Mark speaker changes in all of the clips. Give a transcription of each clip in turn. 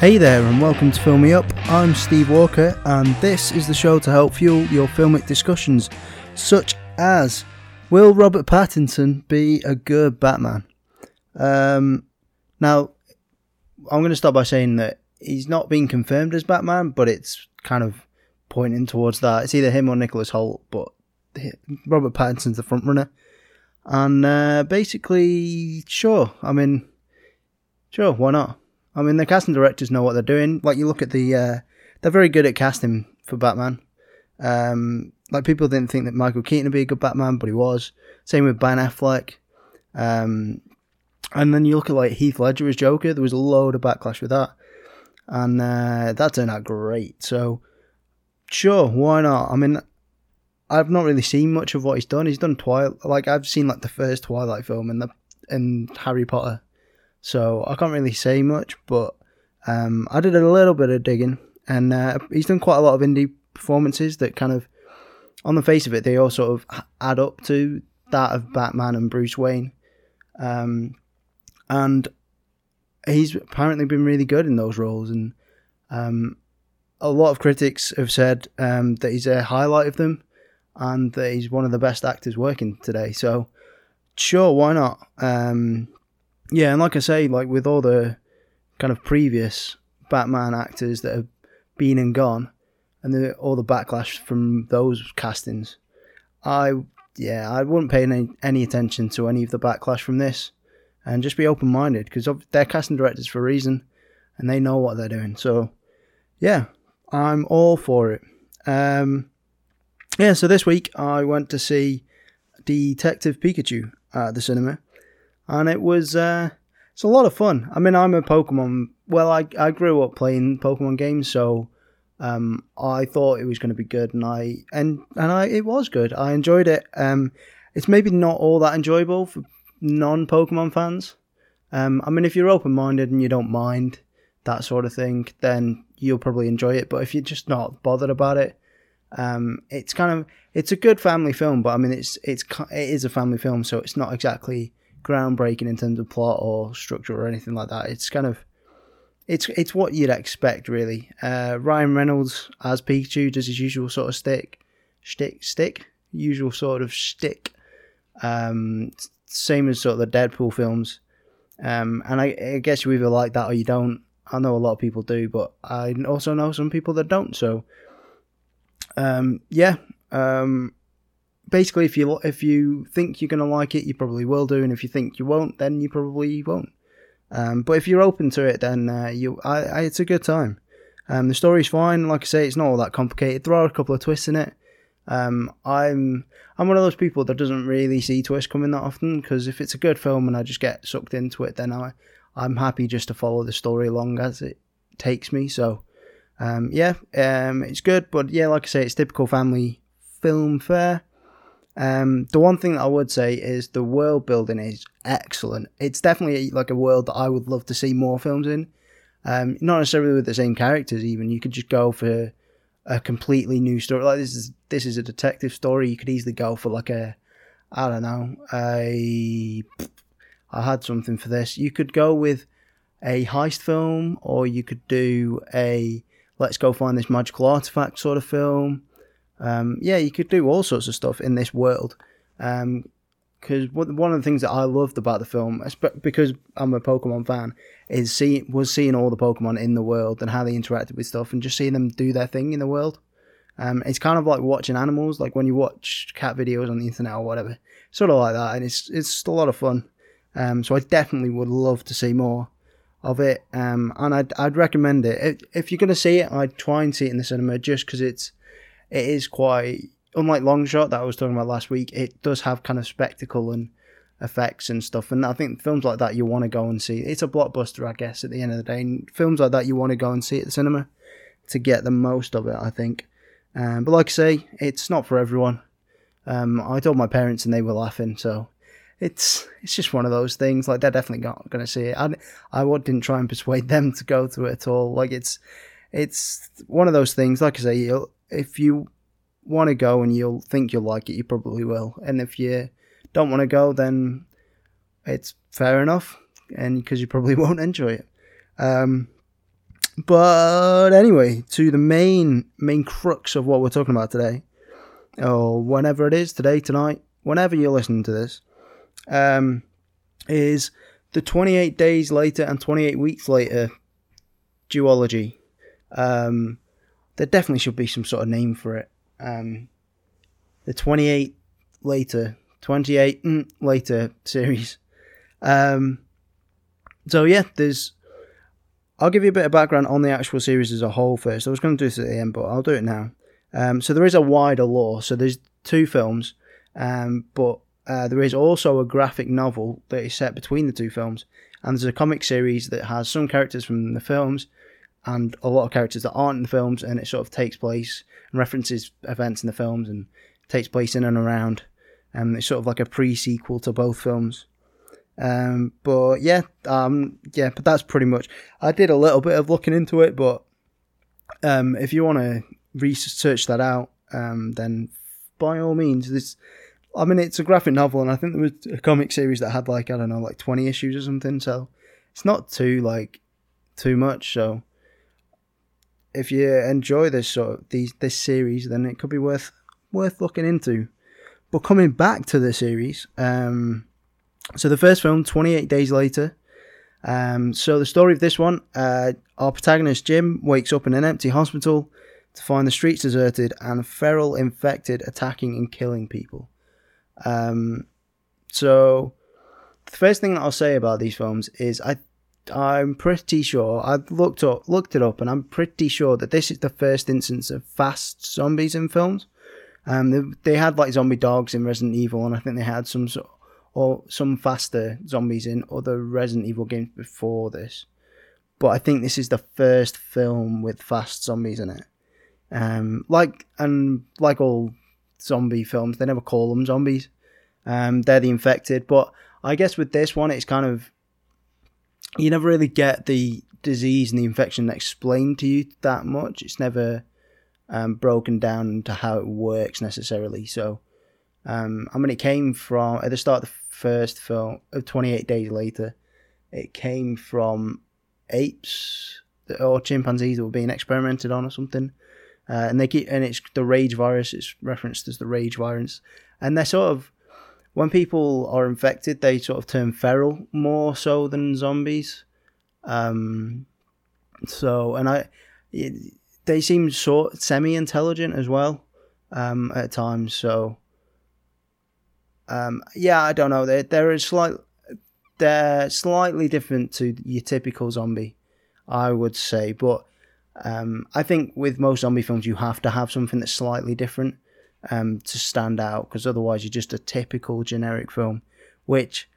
Speaker 1: Hey there, and welcome to Fill Me Up. I'm Steve Walker, and this is the show to help fuel your filmic discussions, such as Will Robert Pattinson be a good Batman? Um, now, I'm going to start by saying that he's not being confirmed as Batman, but it's kind of pointing towards that. It's either him or Nicholas Hoult, but Robert Pattinson's the front runner. And uh, basically, sure. I mean, sure, why not? I mean, the casting directors know what they're doing. Like, you look at the, uh, they're very good at casting for Batman. Um, like, people didn't think that Michael Keaton would be a good Batman, but he was. Same with Ben Affleck. Um, and then you look at like Heath Ledger as Joker. There was a load of backlash with that, and uh, that turned out great. So, sure, why not? I mean, I've not really seen much of what he's done. He's done Twilight. Like I've seen like the first Twilight film and the and Harry Potter. So I can't really say much, but um, I did a little bit of digging, and uh, he's done quite a lot of indie performances that kind of, on the face of it, they all sort of add up to that of Batman and Bruce Wayne. Um, and he's apparently been really good in those roles, and um, a lot of critics have said um, that he's a highlight of them, and that he's one of the best actors working today. So, sure, why not? Yeah, and like I say, like with all the kind of previous Batman actors that have been and gone, and the, all the backlash from those castings, I yeah, I wouldn't pay any, any attention to any of the backlash from this, and just be open minded because they're casting directors for a reason, and they know what they're doing. So yeah, I'm all for it. Um, yeah, so this week I went to see Detective Pikachu at the cinema and it was uh, it's a lot of fun. I mean, I'm a Pokemon. Well, I I grew up playing Pokemon games, so um, I thought it was going to be good, and I and and I it was good. I enjoyed it. Um, it's maybe not all that enjoyable for non Pokemon fans. Um, I mean, if you're open minded and you don't mind that sort of thing, then you'll probably enjoy it. But if you're just not bothered about it, um, it's kind of it's a good family film. But I mean, it's it's it is a family film, so it's not exactly groundbreaking in terms of plot or structure or anything like that. It's kind of it's it's what you'd expect really. Uh, Ryan Reynolds as Pikachu does his usual sort of stick, stick, stick, usual sort of stick. Um, same as sort of the Deadpool films. Um, and I, I, guess you either like that or you don't. I know a lot of people do, but I also know some people that don't. So, um, yeah, um, basically, if you if you think you're going to like it, you probably will do, and if you think you won't, then you probably won't. Um, but if you're open to it, then uh, you, I, I, it's a good time. Um, the story's fine. Like I say, it's not all that complicated. There are a couple of twists in it. Um, I'm I'm one of those people that doesn't really see twists coming that often because if it's a good film and I just get sucked into it, then I I'm happy just to follow the story along as it takes me. So um, yeah, um, it's good. But yeah, like I say, it's typical family film fare. Um, the one thing that I would say is the world building is excellent. It's definitely like a world that I would love to see more films in. Um, not necessarily with the same characters. Even you could just go for a completely new story. Like this is this is a detective story. You could easily go for like a I don't know a I had something for this. You could go with a heist film, or you could do a let's go find this magical artifact sort of film. Um, yeah, you could do all sorts of stuff in this world. Because um, one of the things that I loved about the film, because I'm a Pokemon fan, is see was seeing all the Pokemon in the world and how they interacted with stuff, and just seeing them do their thing in the world. Um, it's kind of like watching animals, like when you watch cat videos on the internet or whatever, sort of like that, and it's it's a lot of fun. Um, so I definitely would love to see more of it, um, and I'd I'd recommend it. If, if you're gonna see it, I'd try and see it in the cinema just because it's it is quite unlike Longshot that I was talking about last week. It does have kind of spectacle and effects and stuff, and I think films like that you want to go and see. It's a blockbuster, I guess. At the end of the day, and films like that you want to go and see at the cinema to get the most of it. I think. Um, but like I say, it's not for everyone. Um, I told my parents and they were laughing, so it's it's just one of those things. Like they're definitely not going to see it. I I didn't try and persuade them to go to it at all. Like it's it's one of those things. Like I say, if you want to go and you'll think you'll like it, you probably will. And if you don't want to go, then it's fair enough, and because you probably won't enjoy it. Um, But anyway, to the main main crux of what we're talking about today, or whenever it is today, tonight, whenever you're listening to this, um, is the 28 days later and 28 weeks later duology. Um, there definitely should be some sort of name for it. Um, the 28 later, 28 mm, later series. Um, so yeah, there's. I'll give you a bit of background on the actual series as a whole first. I was going to do this at the end, but I'll do it now. Um, so there is a wider lore. So there's two films, um, but uh, there is also a graphic novel that is set between the two films, and there's a comic series that has some characters from the films and a lot of characters that aren't in the films, and it sort of takes place and references events in the films and takes place in and around. And um, it's sort of like a pre-sequel to both films. Um, but yeah, um, yeah, but that's pretty much. I did a little bit of looking into it, but um, if you want to research that out, um, then by all means, this. I mean, it's a graphic novel, and I think there was a comic series that had like I don't know, like twenty issues or something. So it's not too like too much. So if you enjoy this sort of these this series, then it could be worth worth looking into. But coming back to the series, um, so the first film, 28 Days Later. Um, so the story of this one, uh, our protagonist Jim wakes up in an empty hospital to find the streets deserted and feral infected attacking and killing people. Um, so the first thing that I'll say about these films is I I'm pretty sure I've looked up looked it up, and I'm pretty sure that this is the first instance of fast zombies in films. Um, they, they had like zombie dogs in Resident Evil, and I think they had some or some faster zombies in other Resident Evil games before this. But I think this is the first film with fast zombies in it. Um, like and like all zombie films, they never call them zombies. Um, they're the infected, but I guess with this one, it's kind of you never really get the disease and the infection explained to you that much. It's never um, broken down to how it works necessarily. So, um, I mean, it came from at the start of the first film of 28 Days Later. It came from apes or chimpanzees that were being experimented on or something. Uh, and they keep and it's the rage virus. It's referenced as the rage virus, and they're sort of when people are infected, they sort of turn feral more so than zombies. Um, so, and I, it, they seem sort semi-intelligent as well um, at times. So, um, yeah, I don't know. They're they're slight, they're slightly different to your typical zombie, I would say. But um, I think with most zombie films, you have to have something that's slightly different um, to stand out because otherwise you're just a typical generic film. Which,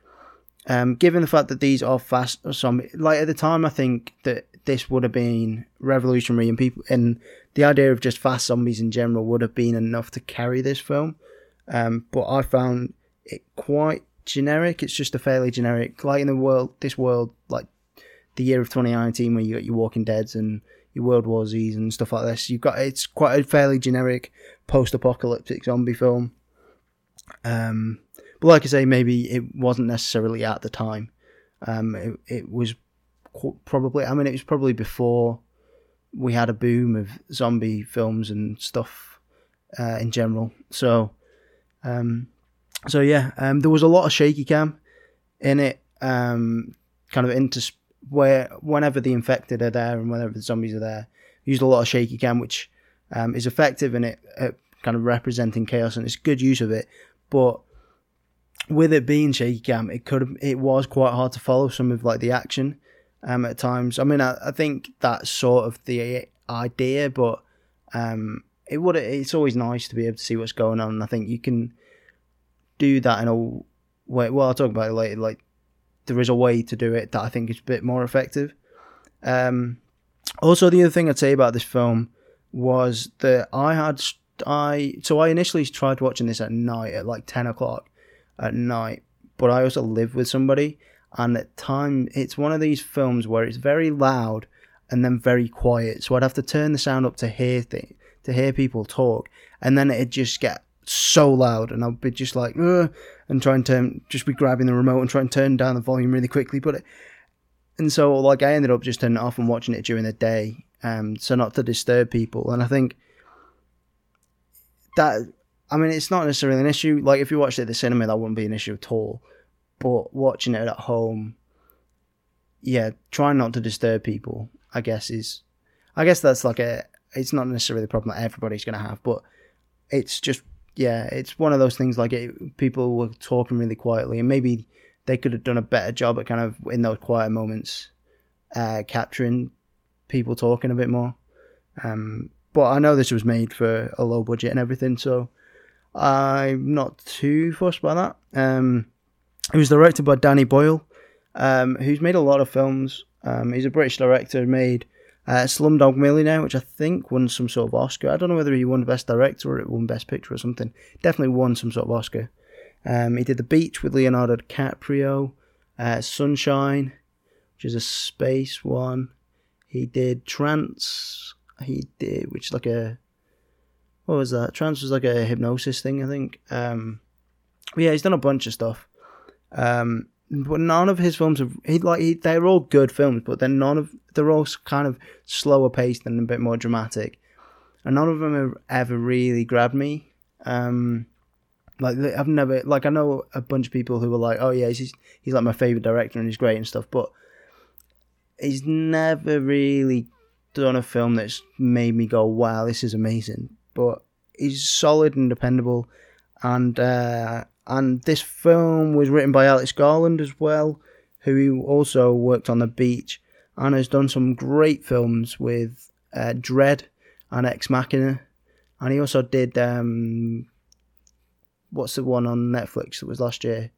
Speaker 1: um, given the fact that these are fast some like at the time, I think that this would have been revolutionary and people and the idea of just fast zombies in general would have been enough to carry this film. Um, but I found it quite generic. It's just a fairly generic, like in the world, this world, like the year of 2019, where you got your Walking Dead's and your World War Z's and stuff like this. You've got it's quite a fairly generic post-apocalyptic zombie film. Um, but like I say, maybe it wasn't necessarily at the time. Um, it, it was probably. I mean, it was probably before we had a boom of zombie films and stuff uh, in general. So, um, so yeah, um, there was a lot of shaky cam in it, um, kind of into where whenever the infected are there and whenever the zombies are there, used a lot of shaky cam, which um, is effective in it at kind of representing chaos and it's good use of it. But with it being shaky cam, it could it was quite hard to follow some of like the action um, at times. I mean, I, I think that's sort of the idea, but um, it would it's always nice to be able to see what's going on. I think you can do that in a way. Well, I'll talk about it later. Like there is a way to do it that I think is a bit more effective. Um, also, the other thing I'd say about this film was that I had I so I initially tried watching this at night at like ten o'clock at night, but I also live with somebody, and at time it's one of these films where it's very loud and then very quiet, so I'd have to turn the sound up to hear th- to hear people talk, and then it'd just get so loud, and I'd be just like, Ugh, and try and turn, just be grabbing the remote and try and turn down the volume really quickly. But it, and so like I ended up just turning it off and watching it during the day, um, so not to disturb people. And I think that I mean it's not necessarily an issue. Like if you watched it at the cinema, that wouldn't be an issue at all. But watching it at home, yeah, trying not to disturb people, I guess is, I guess that's like a. It's not necessarily the problem that everybody's going to have, but it's just yeah, it's one of those things like it, people were talking really quietly, and maybe they could have done a better job at kind of in those quiet moments, uh, capturing people talking a bit more. Um, but I know this was made for a low budget and everything, so I'm not too fussed by that. Um, it was directed by Danny Boyle, um, who's made a lot of films. Um, he's a British director, made uh, Slumdog Millionaire, which I think won some sort of Oscar. I don't know whether he won Best Director or it won Best Picture or something. Definitely won some sort of Oscar. Um, he did The Beach with Leonardo DiCaprio, uh, Sunshine, which is a space one. He did Trance. He did, which is like a what was that? Trance was like a hypnosis thing, I think. Um, yeah, he's done a bunch of stuff. Um, but none of his films are he like he, they're all good films, but then none of they're all kind of slower paced and a bit more dramatic, and none of them have ever really grabbed me. Um, like I've never like I know a bunch of people who are like, oh yeah, he's he's like my favorite director and he's great and stuff, but he's never really done a film that's made me go, wow, this is amazing. But he's solid and dependable, and uh, and this film was written by Alex Garland as well, who also worked on The Beach and has done some great films with uh, Dredd and Ex Machina. And he also did um, what's the one on Netflix that was last year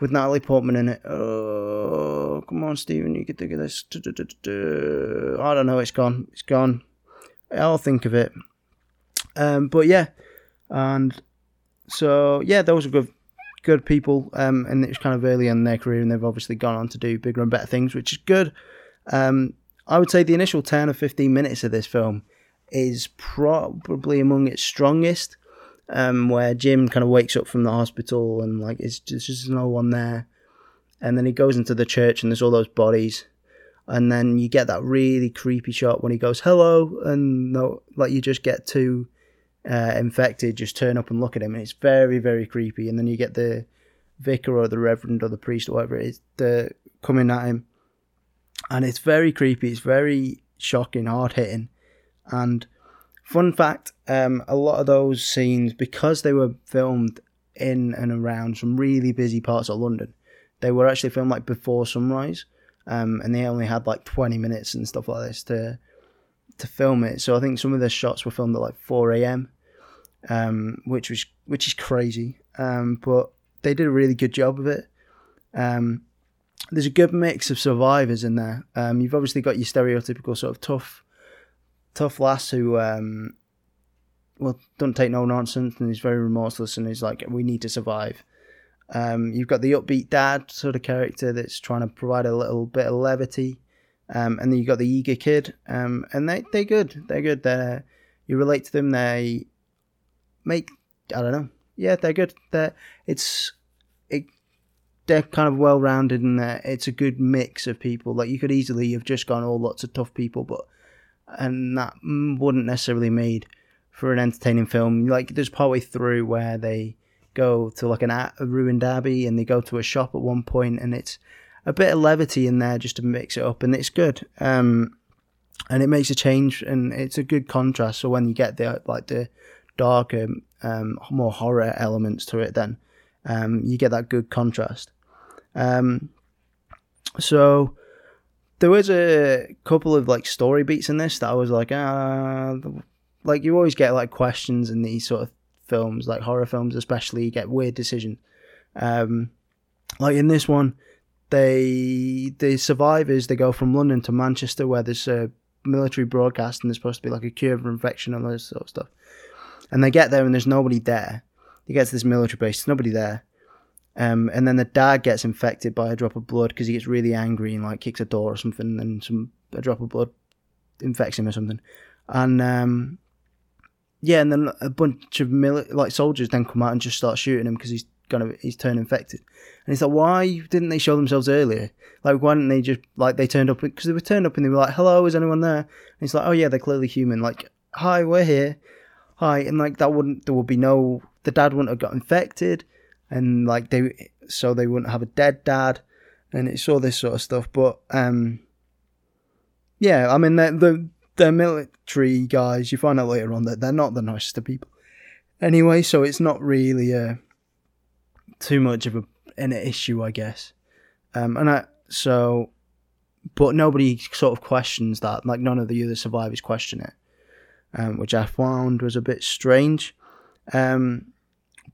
Speaker 1: with Natalie Portman in it. Oh, come on, Stephen, you can think of this. I don't know, it's gone. It's gone. I'll think of it. Um, but yeah, and so yeah, those are good, good people. Um, and it was kind of early in their career, and they've obviously gone on to do bigger and better things, which is good. Um, I would say the initial ten or fifteen minutes of this film is probably among its strongest. Um, where Jim kind of wakes up from the hospital and like it's just, just no one there, and then he goes into the church and there's all those bodies, and then you get that really creepy shot when he goes hello, and no, like you just get to uh, infected just turn up and look at him, and it's very, very creepy. And then you get the vicar or the reverend or the priest or whatever it is the, coming at him, and it's very creepy. It's very shocking, hard hitting. And fun fact: um, a lot of those scenes, because they were filmed in and around some really busy parts of London, they were actually filmed like before sunrise, um, and they only had like twenty minutes and stuff like this to to film it. So I think some of the shots were filmed at like 4 a.m., um, which was which is crazy. Um, but they did a really good job of it. Um, there's a good mix of survivors in there. Um, you've obviously got your stereotypical sort of tough, tough lass who, um, well, don't take no nonsense and is very remorseless and is like, we need to survive. Um, you've got the upbeat dad sort of character that's trying to provide a little bit of levity. Um, and then you got the eager kid, um, and they they're good. They're good. They you relate to them. They make I don't know. Yeah, they're good. They're it's it, they're kind of well rounded, and it's a good mix of people. Like you could easily have just gone all lots of tough people, but and that wouldn't necessarily made for an entertaining film. Like there's partway through where they go to like an, a ruined abbey and they go to a shop at one point, and it's a bit of levity in there just to mix it up, and it's good. Um, and it makes a change, and it's a good contrast. So when you get the like the darker, um, more horror elements to it, then um, you get that good contrast. Um, so there was a couple of like story beats in this that I was like, ah, like you always get like questions in these sort of films, like horror films, especially. You get weird decisions. Um, like in this one, they the survivors they go from London to Manchester where there's a military broadcast and there's supposed to be like a cure for infection and all this sort of stuff. And they get there and there's nobody there. He gets to this military base, there's nobody there. Um, and then the dad gets infected by a drop of blood because he gets really angry and like kicks a door or something, and some a drop of blood infects him or something. And um, yeah, and then a bunch of mili- like soldiers then come out and just start shooting him because he's gonna he's turned infected. And it's like, why didn't they show themselves earlier? Like, why didn't they just like they turned up because they were turned up and they were like, "Hello, is anyone there?" And it's like, "Oh yeah, they're clearly human." Like, "Hi, we're here." Hi, and like that wouldn't there would be no the dad wouldn't have got infected, and like they so they wouldn't have a dead dad, and it's all this sort of stuff. But um, yeah, I mean the the the military guys. You find out later on that they're not the nicest of people. Anyway, so it's not really uh, too much of a an issue, I guess. Um, and I so, but nobody sort of questions that. Like none of the other survivors question it, um, which I found was a bit strange. Um,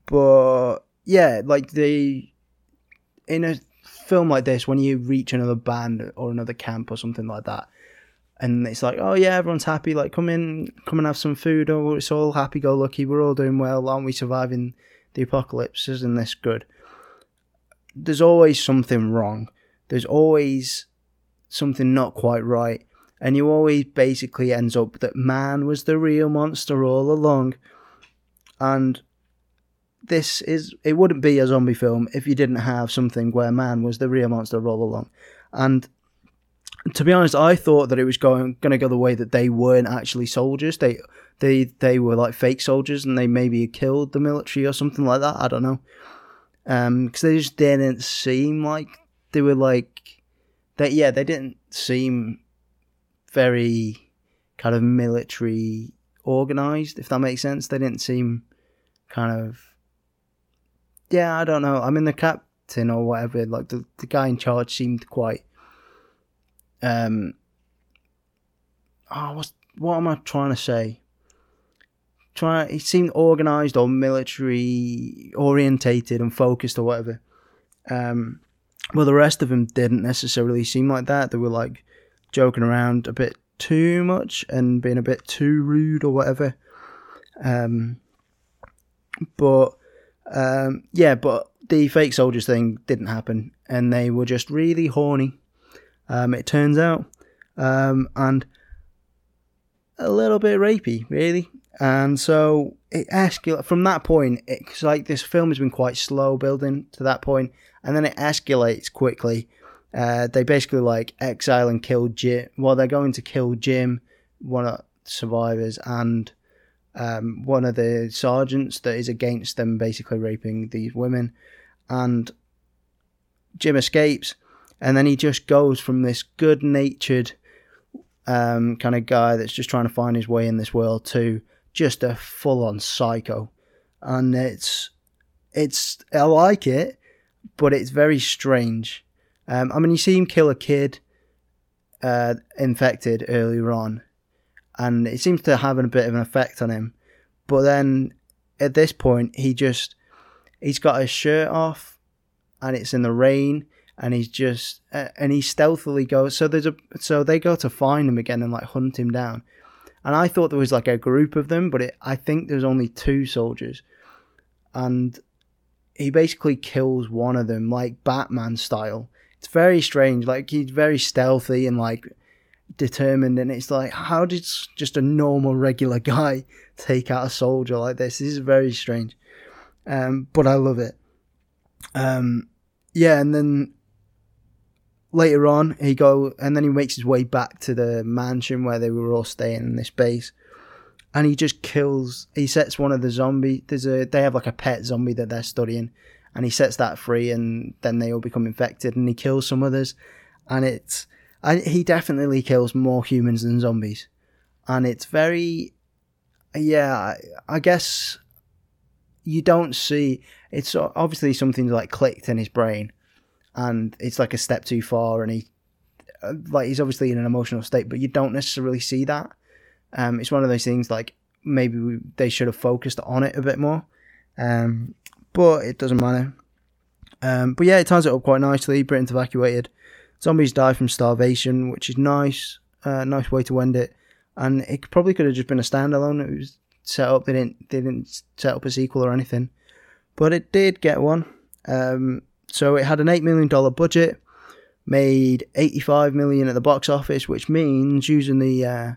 Speaker 1: but yeah, like the in a film like this, when you reach another band or another camp or something like that, and it's like, oh yeah, everyone's happy. Like, come in, come and have some food. Oh, it's all happy go lucky. We're all doing well, aren't we? Surviving the apocalypse, isn't this good? There's always something wrong there's always something not quite right. And you always basically ends up that man was the real monster all along. And this is it wouldn't be a zombie film if you didn't have something where man was the real monster all along. And to be honest, I thought that it was going going to go the way that they weren't actually soldiers. They they they were like fake soldiers, and they maybe killed the military or something like that. I don't know, because um, they just didn't seem like they were like that. Yeah, they didn't seem very kind of military organized, if that makes sense. They didn't seem kind of yeah, I don't know. I mean, the captain or whatever, like the the guy in charge, seemed quite um. Oh, what's what am I trying to say? Try. He seemed organized or military orientated and focused or whatever. Um, well, the rest of them didn't necessarily seem like that. They were like joking around a bit too much and being a bit too rude or whatever. Um, but um, yeah, but the fake soldiers thing didn't happen, and they were just really horny. Um, it turns out, um, and a little bit rapey, really. And so it escalates from that point. It's like this film has been quite slow building to that point, and then it escalates quickly. Uh, they basically like exile and kill Jim. Well, they're going to kill Jim, one of the survivors, and um, one of the sergeants that is against them, basically raping these women. And Jim escapes, and then he just goes from this good-natured um, kind of guy that's just trying to find his way in this world to just a full-on psycho. And it's it's I like it but it's very strange. Um, I mean, you see him kill a kid uh, infected earlier on, and it seems to have a bit of an effect on him. But then at this point, he just he's got his shirt off, and it's in the rain, and he's just uh, and he stealthily goes. So there's a so they go to find him again and like hunt him down. And I thought there was like a group of them, but it, I think there's only two soldiers, and he basically kills one of them like Batman style. It's very strange. Like he's very stealthy and like determined, and it's like how did just a normal regular guy take out a soldier like this? This is very strange, um, but I love it. Um, yeah, and then later on he go and then he makes his way back to the mansion where they were all staying in this base and he just kills. He sets one of the zombie. There's a they have like a pet zombie that they're studying, and he sets that free, and then they all become infected, and he kills some others, and it's I, he definitely kills more humans than zombies, and it's very yeah. I, I guess you don't see it's obviously something like clicked in his brain, and it's like a step too far, and he uh, like he's obviously in an emotional state, but you don't necessarily see that um, it's one of those things like maybe we, they should have focused on it a bit more, um, but it doesn't matter. Um, but yeah, it ties it up quite nicely. Britain's evacuated. Zombies die from starvation, which is nice. Uh, nice way to end it. And it probably could have just been a standalone. It was set up. They didn't. They didn't set up a sequel or anything, but it did get one. Um, so it had an eight million dollar budget, made eighty five million at the box office, which means using the uh,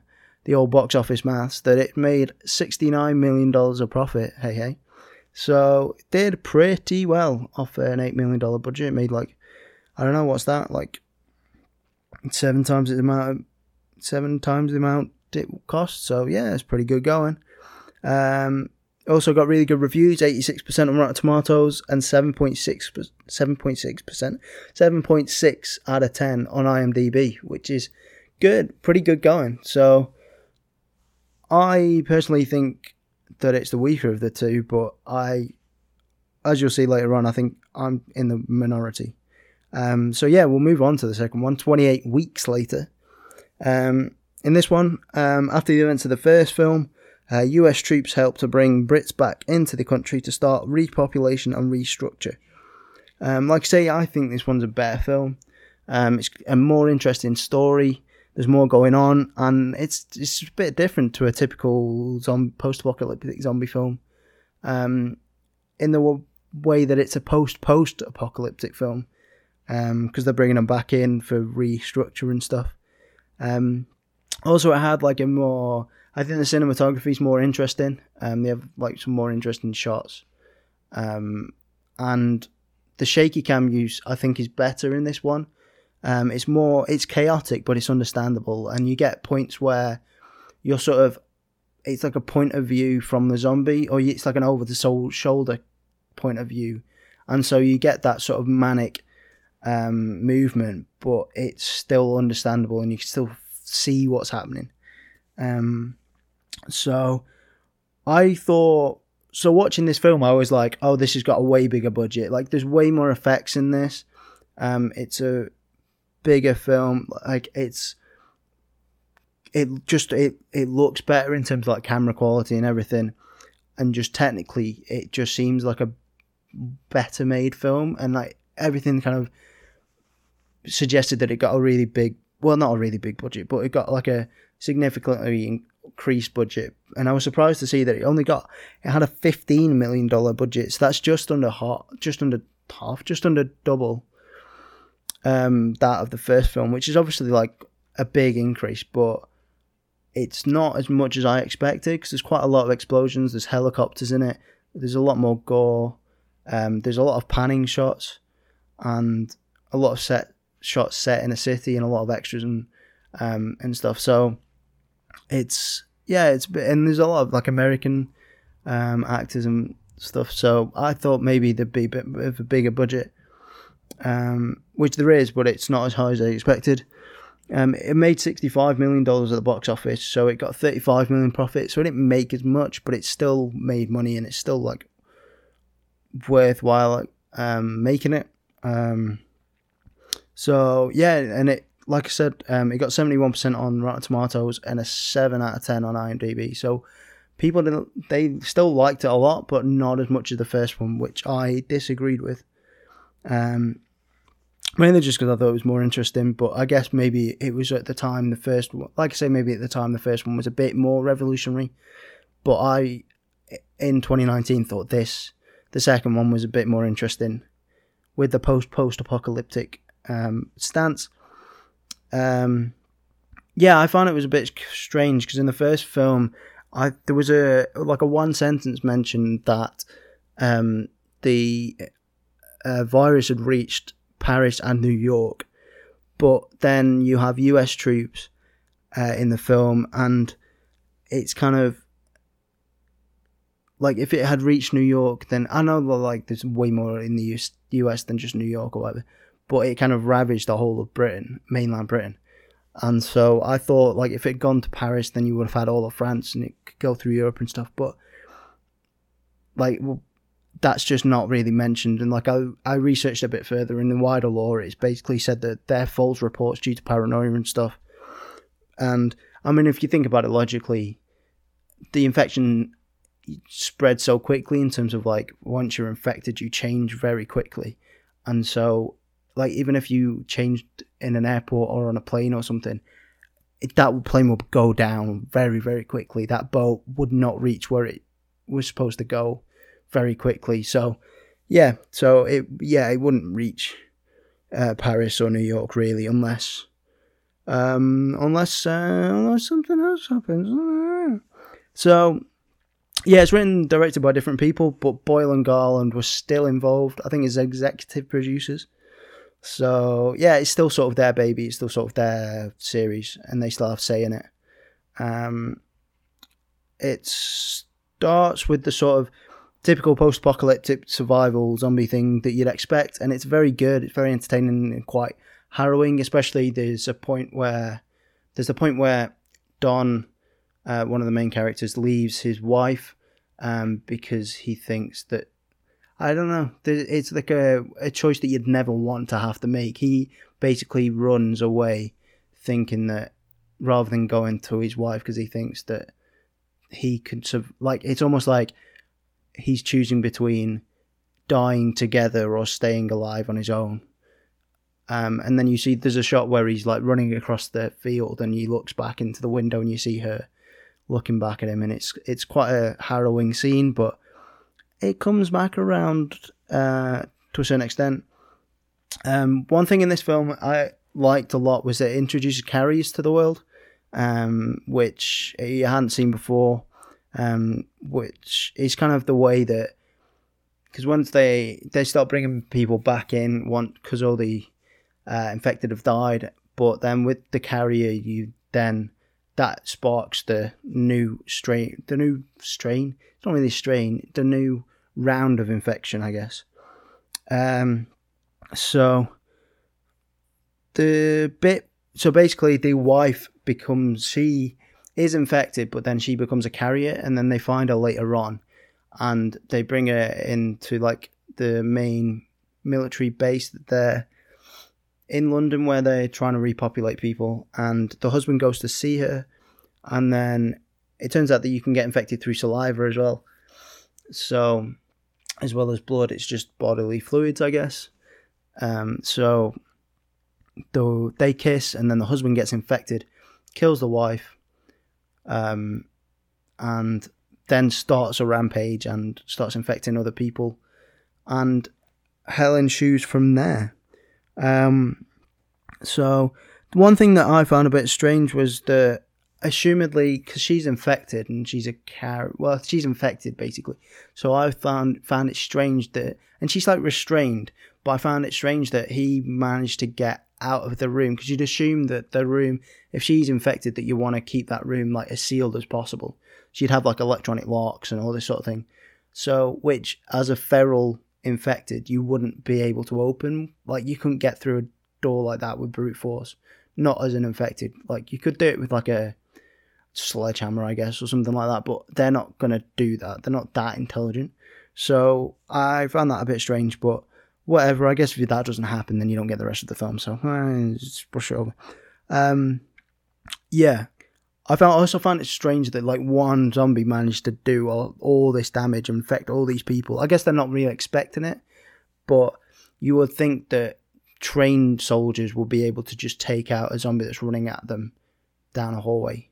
Speaker 1: the old box office maths that it made $69 million of profit. Hey, hey. So it did pretty well off an eight million dollar budget. It made like I don't know what's that like seven times the amount, seven times the amount it cost. So yeah, it's pretty good going. Um, also got really good reviews, 86% on Rotten Tomatoes and 7.6 7.6%, 7.6 out of 10 on IMDb, which is good, pretty good going. So I personally think that it's the weaker of the two, but I as you'll see later on, I think I'm in the minority. Um, so yeah, we'll move on to the second one. 28 weeks later. Um, in this one, um, after the events of the first film, uh, US troops helped to bring Brits back into the country to start repopulation and restructure. Um, like I say, I think this one's a better film. Um, it's a more interesting story. There's more going on, and it's it's a bit different to a typical zombie, post-apocalyptic zombie film. Um, in the w- way that it's a post-post-apocalyptic film, because um, they're bringing them back in for restructure and stuff. Um, also, it had like a more I think the cinematography is more interesting. Um, they have like some more interesting shots, um, and the shaky cam use I think is better in this one. Um, it's more it's chaotic, but it's understandable, and you get points where you're sort of it's like a point of view from the zombie, or it's like an over the shoulder point of view, and so you get that sort of manic um, movement, but it's still understandable, and you can still see what's happening. Um, so I thought so watching this film I was like, oh this has got a way bigger budget. Like there's way more effects in this. Um it's a bigger film. Like it's it just it it looks better in terms of like camera quality and everything. And just technically it just seems like a better made film and like everything kind of suggested that it got a really big well not a really big budget, but it got like a significantly increased budget, and I was surprised to see that it only got it had a fifteen million dollar budget. So that's just under half, just under half, just under double um, that of the first film, which is obviously like a big increase, but it's not as much as I expected because there's quite a lot of explosions. There's helicopters in it. There's a lot more gore. Um, there's a lot of panning shots and a lot of set shots set in a city and a lot of extras and um, and stuff. So it's yeah, it's and there's a lot of like American um, actors and stuff. So I thought maybe there'd be a bit of a bigger budget, um, which there is, but it's not as high as I expected. Um, it made sixty-five million dollars at the box office, so it got thirty-five million profit. So it didn't make as much, but it still made money, and it's still like worthwhile um, making it. Um, so yeah, and it like I said, um, it got 71% on Rotten Tomatoes and a 7 out of 10 on IMDb. So people didn't, they still liked it a lot, but not as much as the first one, which I disagreed with. Um, mainly just because I thought it was more interesting, but I guess maybe it was at the time the first one, like I say, maybe at the time the first one was a bit more revolutionary. But I, in 2019, thought this, the second one was a bit more interesting with the post post apocalyptic um, stance um, yeah, I found it was a bit strange because in the first film, I there was a like a one sentence mention that um, the uh, virus had reached Paris and New York, but then you have U.S. troops uh, in the film, and it's kind of like if it had reached New York, then I know like there's way more in the US than just New York or whatever but it kind of ravaged the whole of Britain, mainland Britain. And so I thought, like, if it had gone to Paris, then you would have had all of France and it could go through Europe and stuff. But, like, well, that's just not really mentioned. And, like, I, I researched a bit further, in the wider lore, it's basically said that they're false reports due to paranoia and stuff. And, I mean, if you think about it logically, the infection spread so quickly in terms of, like, once you're infected, you change very quickly. And so like even if you changed in an airport or on a plane or something, that plane would go down very very quickly. That boat would not reach where it was supposed to go very quickly. So yeah, so it yeah it wouldn't reach uh, Paris or New York really unless um, unless uh, unless something else happens. So yeah, it's written directed by different people, but Boyle and Garland were still involved. I think as executive producers. So yeah, it's still sort of their baby. It's still sort of their series, and they still have say in it. Um, it starts with the sort of typical post-apocalyptic survival zombie thing that you'd expect, and it's very good. It's very entertaining and quite harrowing. Especially there's a point where there's a point where Don, uh, one of the main characters, leaves his wife um, because he thinks that I don't know. It's like a, a choice that you'd never want to have to make. He basically runs away thinking that rather than going to his wife because he thinks that he could, sort of like, it's almost like he's choosing between dying together or staying alive on his own. Um, and then you see there's a shot where he's like running across the field and he looks back into the window and you see her looking back at him and it's it's quite a harrowing scene but it comes back around uh, to a certain extent. Um, one thing in this film I liked a lot was it introduces carriers to the world, um, which you hadn't seen before, um, which is kind of the way that because once they they start bringing people back in, want because all the uh, infected have died, but then with the carrier, you then that sparks the new strain, the new strain. It's not really strain, the new round of infection, I guess. Um, so the bit, so basically, the wife becomes she is infected, but then she becomes a carrier, and then they find her later on, and they bring her into like the main military base that they're in London where they're trying to repopulate people, and the husband goes to see her, and then it turns out that you can get infected through saliva as well. So as well as blood. It's just bodily fluids, I guess. Um, so though they kiss, and then the husband gets infected, kills the wife, um, and then starts a rampage and starts infecting other people, and hell ensues from there. Um, so one thing that I found a bit strange was that assumedly because she's infected and she's a car well she's infected basically. So i found found it strange that and she's like restrained but i found it strange that he managed to get out of the room because you'd assume that the room if she's infected that you want to keep that room like as sealed as possible. She'd have like electronic locks and all this sort of thing. So which as a feral infected you wouldn't be able to open like you couldn't get through a door like that with brute force. Not as an infected like you could do it with like a sledgehammer, I guess, or something like that. But they're not going to do that. They're not that intelligent. So I found that a bit strange, but whatever. I guess if that doesn't happen, then you don't get the rest of the film. So eh, just brush it over. Um, yeah, I found also found it strange that like one zombie managed to do all, all this damage and infect all these people. I guess they're not really expecting it, but you would think that trained soldiers will be able to just take out a zombie that's running at them down a hallway.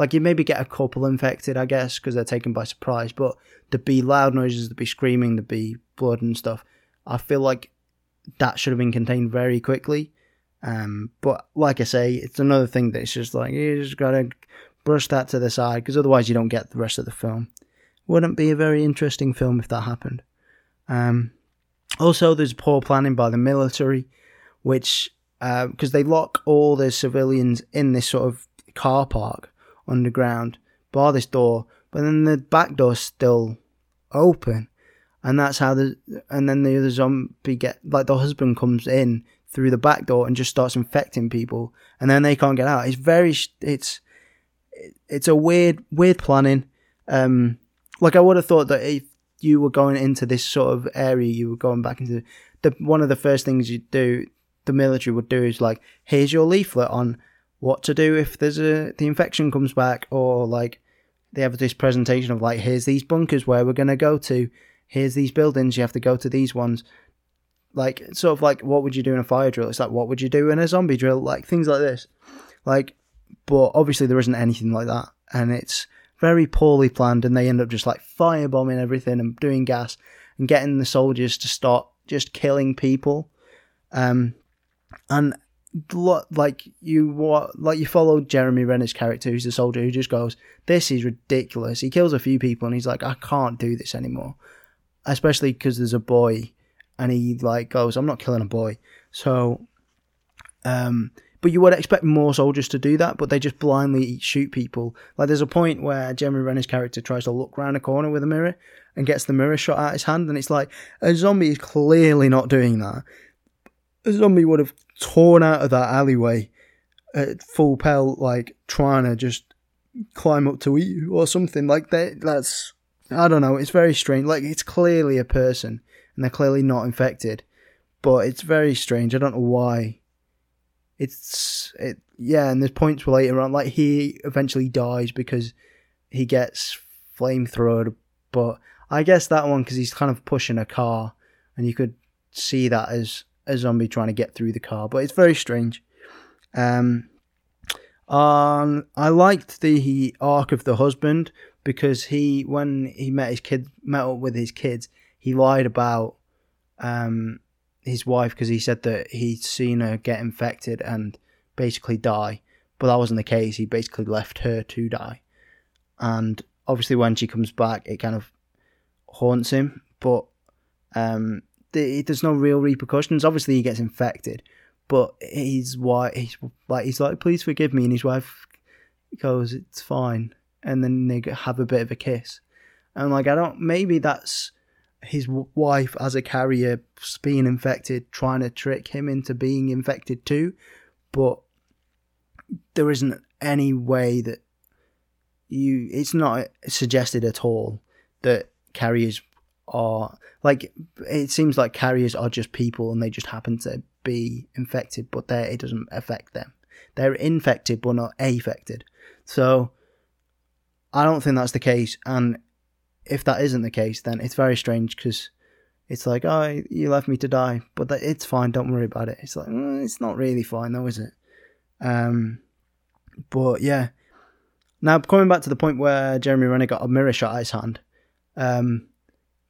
Speaker 1: Like you maybe get a couple infected, I guess, because they're taken by surprise. But there'd be loud noises, there'd be screaming, there'd be blood and stuff. I feel like that should have been contained very quickly. Um, but like I say, it's another thing that it's just like you just gotta brush that to the side because otherwise you don't get the rest of the film. Wouldn't be a very interesting film if that happened. Um, also, there's poor planning by the military, which because uh, they lock all the civilians in this sort of car park underground, bar this door, but then the back door's still open. And that's how the and then the other zombie get like the husband comes in through the back door and just starts infecting people, and then they can't get out. It's very it's it's a weird weird planning. Um, like I would have thought that if you were going into this sort of area, you were going back into the one of the first things you do, the military would do is like, here's your leaflet on what to do if there's a the infection comes back or like they have this presentation of like here's these bunkers where we're going to go to here's these buildings you have to go to these ones. Like sort of like what would you do in a fire drill? It's like what would you do in a zombie drill? Like things like this. Like but obviously there isn't anything like that. And it's very poorly planned and they end up just like firebombing everything and doing gas and getting the soldiers to start just killing people. Um and like you like you follow Jeremy Renner's character who's a soldier who just goes this is ridiculous. He kills a few people and he's like I can't do this anymore. Especially because there's a boy and he like goes I'm not killing a boy. So um but you would expect more soldiers to do that but they just blindly shoot people. Like there's a point where Jeremy Renner's character tries to look around a corner with a mirror and gets the mirror shot out of his hand and it's like a zombie is clearly not doing that zombie would have torn out of that alleyway at full pelt, like trying to just climb up to eat you or something. Like that. That's I don't know. It's very strange. Like it's clearly a person, and they're clearly not infected, but it's very strange. I don't know why. It's it. Yeah, and there's points later on, like he eventually dies because he gets flamethrowered. But I guess that one because he's kind of pushing a car, and you could see that as a zombie trying to get through the car, but it's very strange. Um, um, I liked the arc of the husband because he, when he met his kid, met up with his kids, he lied about um, his wife because he said that he'd seen her get infected and basically die, but that wasn't the case. He basically left her to die, and obviously when she comes back, it kind of haunts him. But um, there's no real repercussions. Obviously, he gets infected, but his wife, he's like, he's like, please forgive me, and his wife goes, it's fine, and then they have a bit of a kiss, and like, I don't, maybe that's his wife as a carrier being infected, trying to trick him into being infected too, but there isn't any way that you, it's not suggested at all that carriers are like it seems like carriers are just people and they just happen to be infected, but there it doesn't affect them. They're infected but not affected. So I don't think that's the case. And if that isn't the case, then it's very strange because it's like, oh, you left me to die, but that, it's fine. Don't worry about it. It's like mm, it's not really fine though, is it? Um, but yeah. Now coming back to the point where Jeremy Renner got a mirror shot at his hand. Um,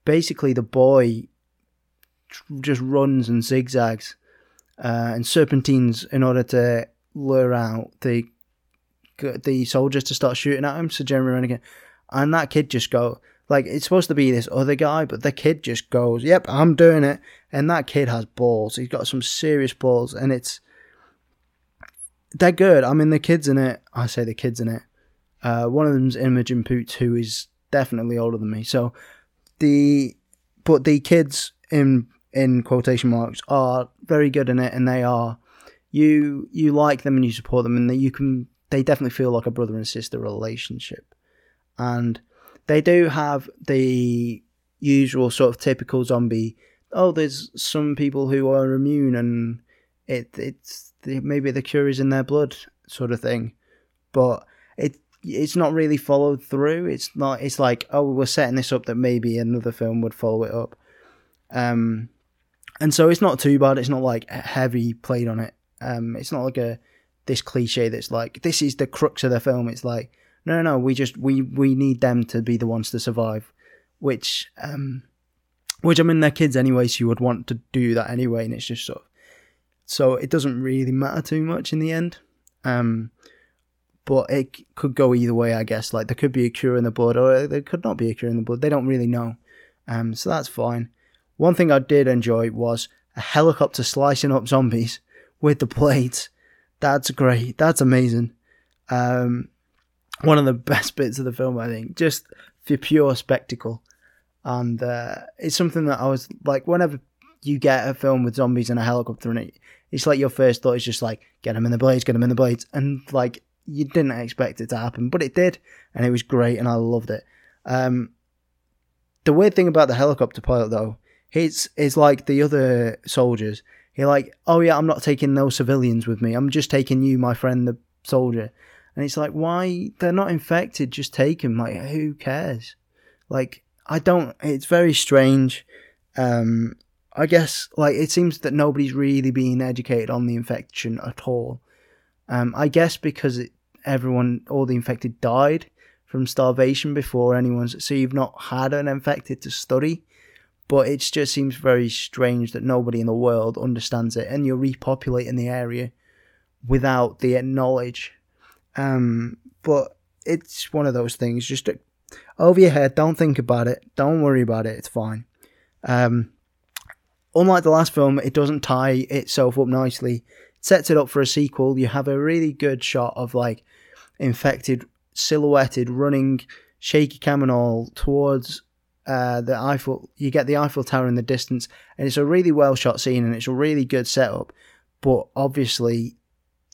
Speaker 1: basically the boy just runs and zigzags uh, and serpentines in order to lure out the the soldiers to start shooting at him. So Jeremy Renner, and that kid just go like it's supposed to be this other guy, but the kid just goes, "Yep, I'm doing it." And that kid has balls. He's got some serious balls, and it's they're good. I mean, the kids in it. I say the kids in it. Uh, one of them's Imogen Poots, who is definitely older than me. So the but the kids in in quotation marks are very good in it, and they are you you like them and you support them, and that you can they definitely feel like a brother and sister relationship, and they do have the usual sort of typical zombie. Oh, there's some people who are immune, and it it's maybe the cure is in their blood, sort of thing, but it's not really followed through. It's not. It's like, oh, we're setting this up that maybe another film would follow it up. Um, and so it's not too bad. It's not like heavy played on it. Um, it's not like a this cliche that's like this is the crux of the film. It's like no, no, no. We just we we need them to be the ones to survive, which um, which I mean they're kids anyway, so you would want to do that anyway, and it's just sort of so it doesn't really matter too much in the end. Um, but it could go either way, I guess. Like there could be a cure in the blood, or there could not be a cure in the blood. They don't really know, um, so that's fine. One thing I did enjoy was a helicopter slicing up zombies with the blades. That's great. That's amazing. Um, one of the best bits of the film, I think, just for pure spectacle. And uh, it's something that I was like, whenever you get a film with zombies and a helicopter in it, it's like your first thought is just like, get them in the blades, get them in the blades. And like, you didn't expect it to happen, but it did, and it was great, and I loved it. Um, the weird thing about the helicopter pilot, though, he's is like the other soldiers. He like, oh yeah, I'm not taking no civilians with me. I'm just taking you, my friend, the soldier. And it's like, why? They're not infected. Just take them. Like, who cares? Like, I don't. It's very strange. Um, I guess like it seems that nobody's really being educated on the infection at all. Um, I guess because it, everyone, all the infected died from starvation before anyone's. So you've not had an infected to study, but it just seems very strange that nobody in the world understands it, and you're repopulating the area without the knowledge. Um, but it's one of those things. Just over your head. Don't think about it. Don't worry about it. It's fine. Um, unlike the last film, it doesn't tie itself up nicely. Sets it up for a sequel. You have a really good shot of like infected, silhouetted, running shaky cam and all towards uh, the Eiffel. You get the Eiffel Tower in the distance, and it's a really well shot scene, and it's a really good setup. But obviously,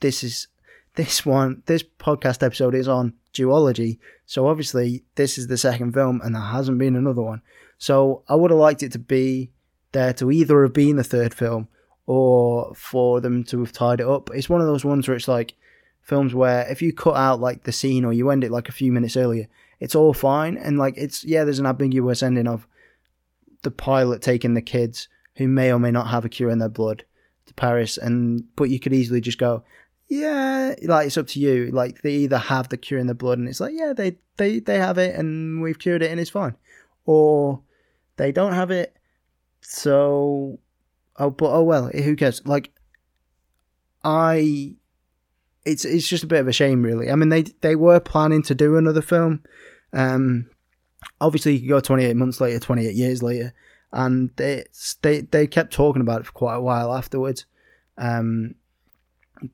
Speaker 1: this is this one. This podcast episode is on duology, so obviously this is the second film, and there hasn't been another one. So I would have liked it to be there to either have been the third film or for them to have tied it up. It's one of those ones where it's like films where if you cut out like the scene or you end it like a few minutes earlier, it's all fine. And like it's yeah, there's an ambiguous ending of the pilot taking the kids who may or may not have a cure in their blood to Paris, and but you could easily just go, yeah, like it's up to you. Like they either have the cure in their blood, and it's like yeah, they they they have it, and we've cured it, and it's fine, or they don't have it, so oh, but oh well, who cares? Like I it's it's just a bit of a shame, really. I mean, they they were planning to do another film. Um, obviously, you could go 28 months later, 28 years later, and they they they kept talking about it for quite a while afterwards. Um,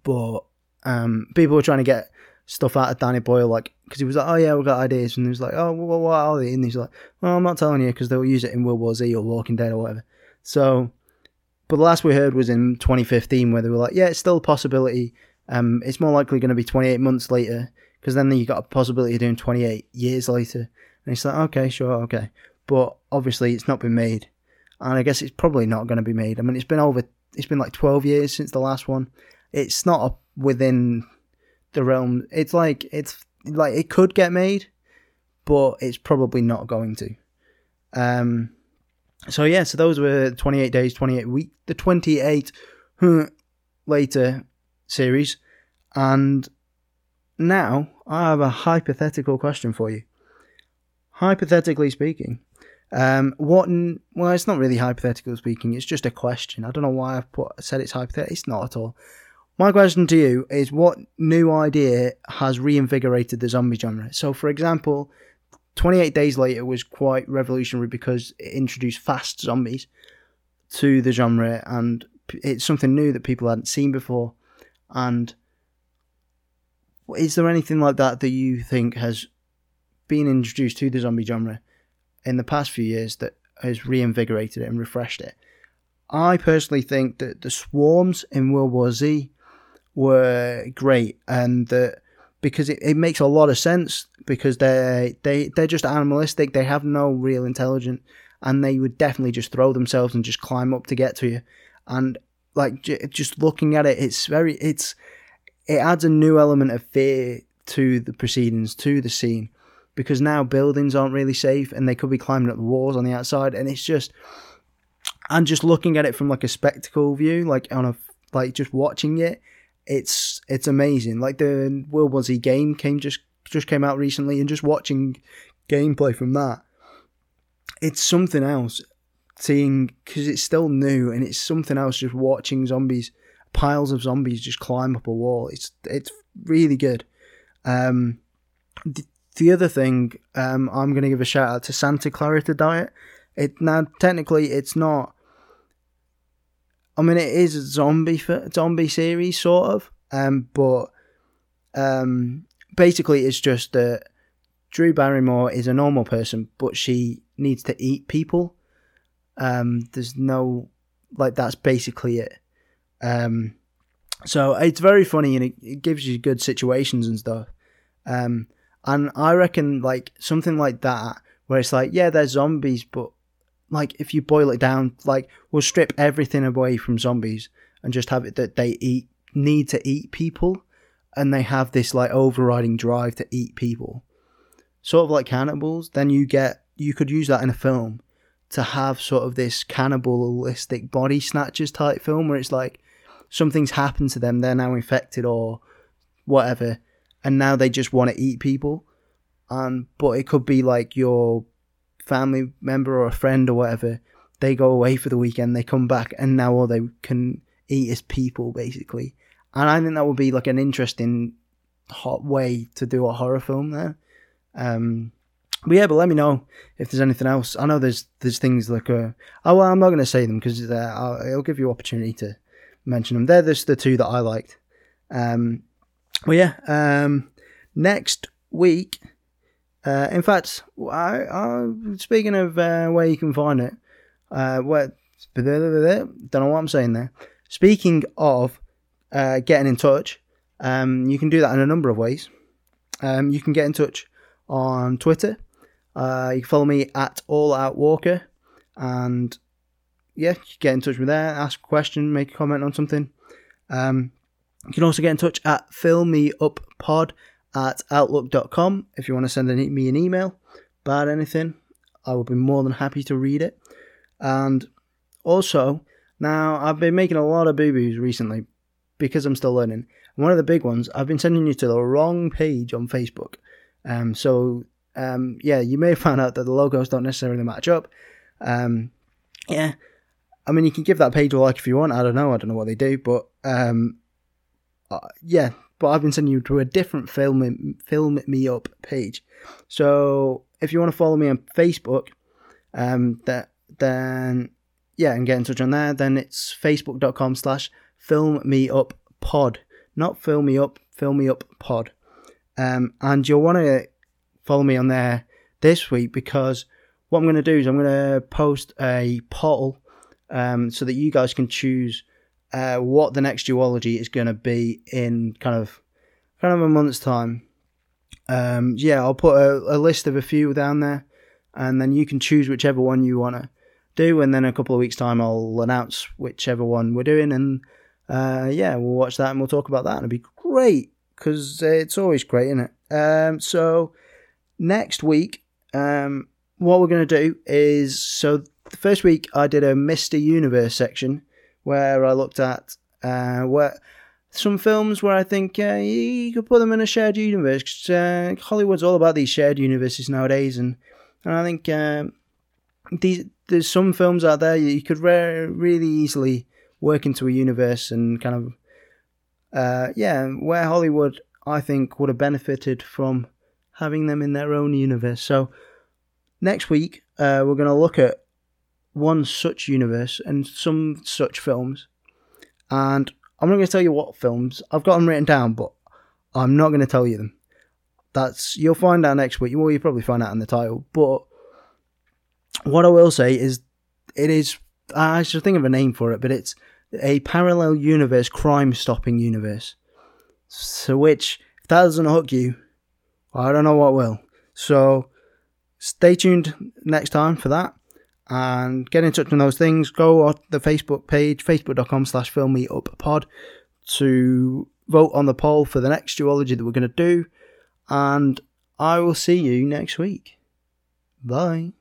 Speaker 1: but um, people were trying to get stuff out of Danny Boyle, like because he was like, "Oh yeah, we've got ideas," and he was like, "Oh, well, what are they?" And he's like, "Well, I'm not telling you because they'll use it in World War Z or Walking Dead or whatever." So, but the last we heard was in 2015, where they were like, "Yeah, it's still a possibility." Um, it's more likely going to be 28 months later because then you got a possibility of doing 28 years later. And it's like, okay, sure, okay. But obviously, it's not been made. And I guess it's probably not going to be made. I mean, it's been over, it's been like 12 years since the last one. It's not within the realm. It's like, it's like, it could get made, but it's probably not going to. Um, so yeah, so those were 28 days, 28 week, the 28 later series. And now I have a hypothetical question for you. Hypothetically speaking, um, what? Well, it's not really hypothetical speaking. It's just a question. I don't know why I've put said it's hypothetical. It's not at all. My question to you is: What new idea has reinvigorated the zombie genre? So, for example, 28 Days Later was quite revolutionary because it introduced fast zombies to the genre, and it's something new that people hadn't seen before. And is there anything like that that you think has been introduced to the zombie genre in the past few years that has reinvigorated it and refreshed it? I personally think that the swarms in World War Z were great and that because it, it makes a lot of sense because they they they're just animalistic they have no real intelligence and they would definitely just throw themselves and just climb up to get to you. And like j- just looking at it, it's very it's it adds a new element of fear to the proceedings, to the scene, because now buildings aren't really safe and they could be climbing up the walls on the outside, and it's just and just looking at it from like a spectacle view, like on a like just watching it, it's it's amazing. Like the World War Z game came just just came out recently, and just watching gameplay from that, it's something else seeing because it's still new and it's something else. Just watching zombies, piles of zombies, just climb up a wall. It's it's really good. Um, the, the other thing, um, I'm going to give a shout out to Santa Clarita Diet. It now technically it's not. I mean, it is a zombie zombie series sort of, um, but um, basically it's just that Drew Barrymore is a normal person, but she needs to eat people. Um, there's no like that's basically it. Um, so it's very funny and it, it gives you good situations and stuff. Um, and I reckon like something like that where it's like yeah, they're zombies, but like if you boil it down, like we'll strip everything away from zombies and just have it that they eat need to eat people and they have this like overriding drive to eat people sort of like cannibals then you get you could use that in a film to have sort of this cannibalistic body snatchers type film where it's like something's happened to them, they're now infected or whatever, and now they just want to eat people. And but it could be like your family member or a friend or whatever. They go away for the weekend, they come back, and now all they can eat is people basically. and I think that would be like an interesting hot way to do a horror film there. Um, but yeah, but let me know if there's anything else. I know there's there's things like uh, oh well, I'm not going to say them because uh, it'll give you opportunity to mention them. They're just the two that I liked. Um, well, yeah. Um, next week, uh, in fact, I, I speaking of uh, where you can find it, uh, where don't know what I'm saying there. Speaking of uh, getting in touch, um, you can do that in a number of ways. Um, you can get in touch on Twitter. Uh, you can follow me at All Out Walker, and yeah, get in touch with there, ask a question, make a comment on something. Um, you can also get in touch at Film Me Up pod at outlook.com if you want to send me an email about anything. I will be more than happy to read it. And also, now I've been making a lot of boo boos recently because I'm still learning. One of the big ones, I've been sending you to the wrong page on Facebook. Um, so, um, yeah, you may found out that the logos don't necessarily match up. Um, yeah, I mean, you can give that page a like if you want. I don't know. I don't know what they do, but um, uh, yeah. But I've been sending you to a different film film me up page. So if you want to follow me on Facebook, um, that then yeah, and get in touch on there. Then it's facebook.com slash film me up pod, not film me up, film me up pod. Um, and you'll want to follow me on there this week because what I'm going to do is I'm going to post a poll um, so that you guys can choose uh, what the next duology is going to be in kind of kind of a month's time. Um, yeah, I'll put a, a, list of a few down there, and then you can choose whichever one you want to do. And then a couple of weeks' time, I'll announce whichever one we're doing, and uh, yeah, we'll watch that and we'll talk about that. And it'll be great because it's always great, isn't it? Um, so next week, um, what we're going to do is so the first week I did a Mr. Universe section where I looked at uh, where some films where I think uh, you could put them in a shared universe. Cause, uh, Hollywood's all about these shared universes nowadays, and, and I think um, these there's some films out there you could re- really easily work into a universe and kind of uh, yeah, where Hollywood I think would have benefited from having them in their own universe. So next week uh, we're going to look at one such universe and some such films. And I'm not going to tell you what films. I've got them written down, but I'm not going to tell you them. That's you'll find out next week. Well, you'll probably find out in the title. But what I will say is, it is. I should think of a name for it, but it's a parallel universe crime stopping universe. So, which if that doesn't hook you, I don't know what will. So, stay tuned next time for that and get in touch on those things. Go on the Facebook page, facebook.com slash pod, to vote on the poll for the next duology that we're going to do. And I will see you next week. Bye.